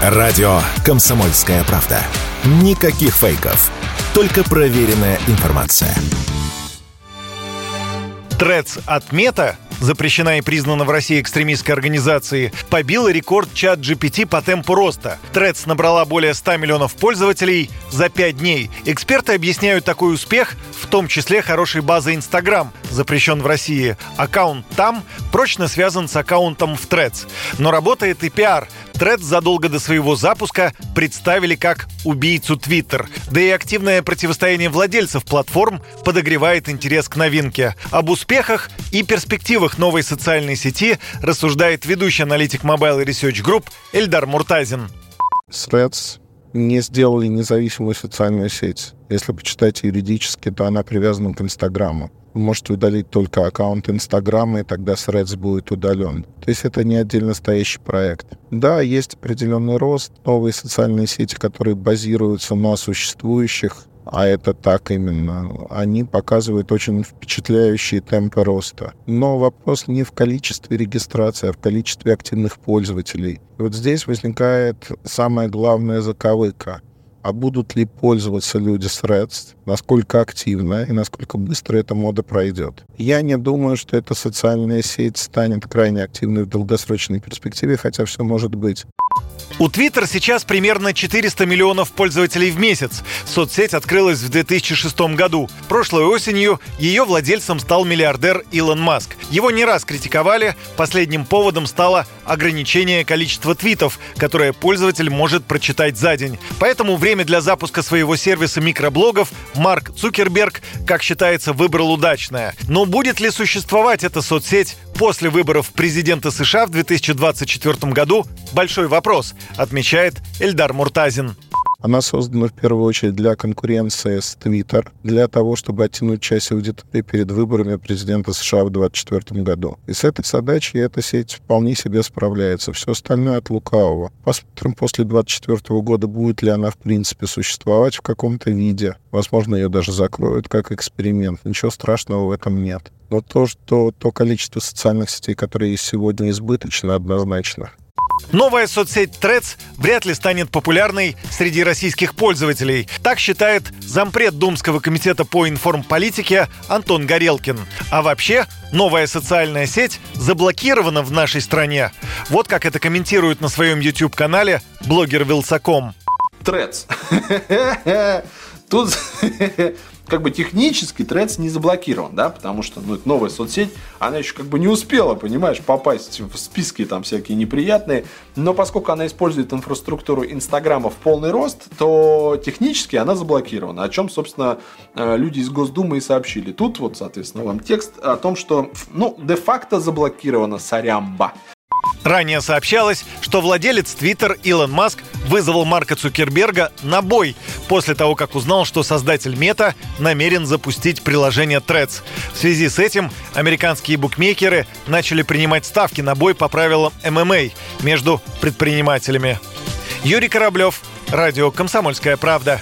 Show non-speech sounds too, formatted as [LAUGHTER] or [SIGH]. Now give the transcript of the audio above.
Радио «Комсомольская правда». Никаких фейков. Только проверенная информация. Трец от Мета запрещена и признана в России экстремистской организацией, побила рекорд чат GPT по темпу роста. Threads набрала более 100 миллионов пользователей за 5 дней. Эксперты объясняют такой успех, в том числе хорошей базой Instagram, запрещен в России. Аккаунт там прочно связан с аккаунтом в Threads. Но работает и пиар. Threads задолго до своего запуска представили как убийцу Twitter. Да и активное противостояние владельцев платформ подогревает интерес к новинке. Об успехах и перспективах новой социальной сети рассуждает ведущий аналитик Mobile Research Group Эльдар Муртазин. Threads не сделали независимую социальную сеть. Если почитать юридически, то она привязана к Инстаграму. Можете удалить только аккаунт Инстаграма, и тогда Threads будет удален. То есть это не отдельно стоящий проект. Да, есть определенный рост, новые социальные сети, которые базируются на существующих, а это так именно, они показывают очень впечатляющие темпы роста. Но вопрос не в количестве регистрации, а в количестве активных пользователей. И вот здесь возникает самая главная заковыка а будут ли пользоваться люди средств, насколько активно и насколько быстро эта мода пройдет. Я не думаю, что эта социальная сеть станет крайне активной в долгосрочной перспективе, хотя все может быть. У Twitter сейчас примерно 400 миллионов пользователей в месяц. Соцсеть открылась в 2006 году. Прошлой осенью ее владельцем стал миллиардер Илон Маск. Его не раз критиковали. Последним поводом стало ограничение количества твитов, которое пользователь может прочитать за день. Поэтому время для запуска своего сервиса микроблогов Марк Цукерберг, как считается, выбрал удачное. Но будет ли существовать эта соцсеть после выборов президента США в 2024 году – большой вопрос, отмечает Эльдар Муртазин. Она создана в первую очередь для конкуренции с Twitter, для того, чтобы оттянуть часть аудитории перед выборами президента США в 2024 году. И с этой задачей эта сеть вполне себе справляется. Все остальное от лукавого. Посмотрим после 2024 года, будет ли она в принципе существовать в каком-то виде. Возможно, ее даже закроют как эксперимент. Ничего страшного в этом нет. Но то, что то количество социальных сетей, которые есть сегодня, избыточно однозначно. Новая соцсеть Threads вряд ли станет популярной среди российских пользователей. Так считает зампред Думского комитета по информполитике Антон Горелкин. А вообще, новая социальная сеть заблокирована в нашей стране. Вот как это комментирует на своем YouTube-канале блогер Вилсаком. Threads. [LAUGHS] Тут [LAUGHS] как бы технически Threads не заблокирован, да, потому что, ну, это новая соцсеть, она еще как бы не успела, понимаешь, попасть в списки там всякие неприятные, но поскольку она использует инфраструктуру Инстаграма в полный рост, то технически она заблокирована, о чем, собственно, э, люди из Госдумы и сообщили. Тут вот, соответственно, вам текст о том, что, ну, де-факто заблокирована Сарямба. Ранее сообщалось, что владелец Twitter Илон Маск вызвал Марка Цукерберга на бой после того, как узнал, что создатель Мета намерен запустить приложение Threads. В связи с этим американские букмекеры начали принимать ставки на бой по правилам ММА между предпринимателями. Юрий Кораблев, Радио «Комсомольская правда».